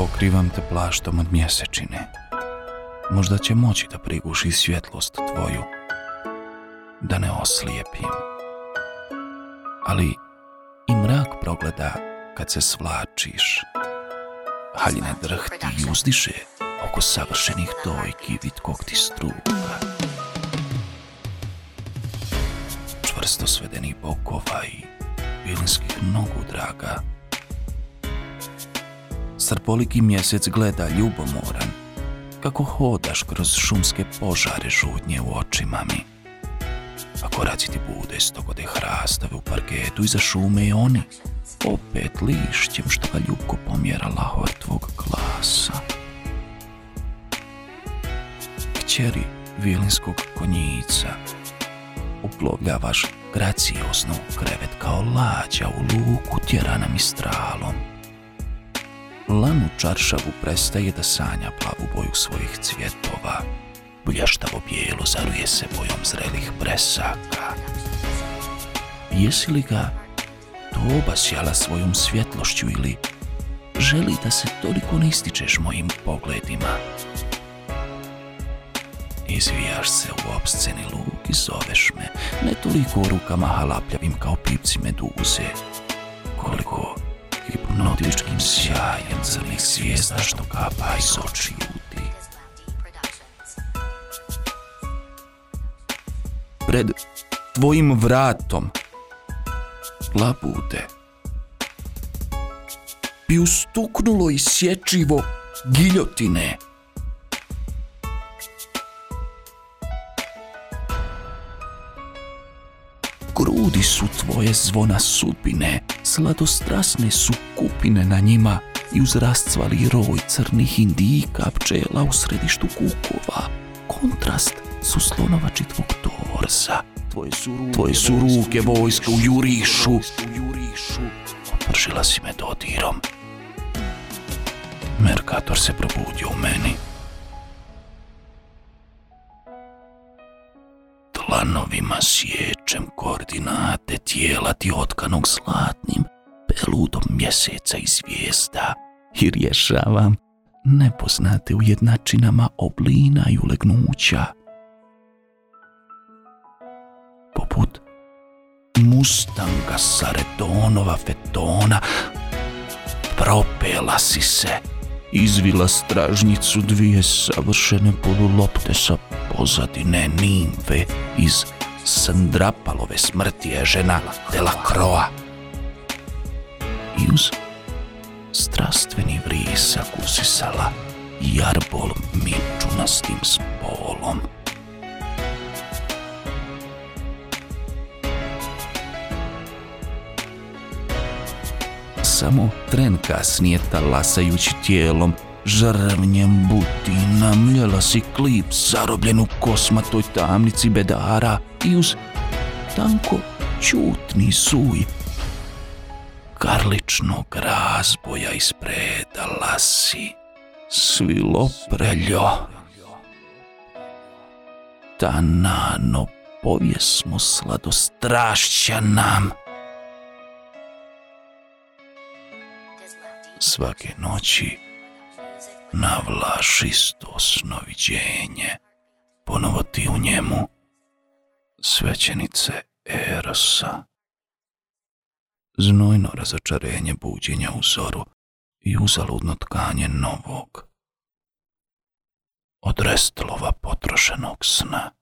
Pokrivam te plaštom od mjesečine. Možda će moći da priguši svjetlost tvoju, da ne oslijepim. Ali i mrak progleda kad se svlačiš. Haljine drhti i uzdiše oko savršenih dojki vitkog ti struka. Čvrsto svedenih bokova i vilinskih nogu draga. Srpoliki mjesec gleda ljubomoran, kako hodaš kroz šumske požare žudnje u očima mi. A koraci ti bude stogode hrastave u parketu iza šume i oni, opet lišćem što ga ljubko pomjera lahor tvog glasa. Kćeri vilinskog konjica, uplovljavaš graciozno u krevet kao lađa u luku tjerana mistralom lanu čaršavu prestaje da sanja plavu boju svojih cvjetova. Bljaštavo bijelo zaruje se bojom zrelih presaka. Jesi li ga to obasjala svojom svjetlošću ili želi da se toliko ne ističeš mojim pogledima? Izvijaš se u obsceni luk i zoveš me, ne toliko rukama halapljavim kao pipci meduze, koliko hipnotičkim sjajem crnih svijesta što kapa iz oči ljudi. Pred tvojim vratom labute bi ustuknulo i sječivo giljotine. Grudi su tvoje zvona sudbine, sladostrasne su kupine na njima i uz rascvali roj crnih indika pčela u središtu kukova. Kontrast su slonovači tvog torsa. Tvoje su ruke, Tvoje su ruke vojska u jurišu. Opržila si me dodirom. Merkator se probudio u meni. Dlanovima sječem koordinate tijela ti otkanog zlatnim peludom mjeseca i zvijezda i rješavam nepoznate u jednačinama oblina i ulegnuća. Poput mustanga sa redonova fetona propela si se izvila stražnicu dvije savršene polulopte sa pozadine nimfe iz Sandrapalove smrti je žena Delacroa. I uz strastveni vrisak usisala jarbol mičunastim spolom. Samo tren kasnije talasajući tijelom žrvnjem butina mljela si klip zarobljen u kosmatoj tamnici bedara i uz tanko čutni suj karličnog razboja ispredala si svilo preljo. Tanano povjesmo sladostrašća nam. Svake noći navlašisto snoviđenje, ponovo ti u njemu svećenice Erosa. Znojno razočarenje buđenja u zoru i uzaludno tkanje novog, od restlova potrošenog sna.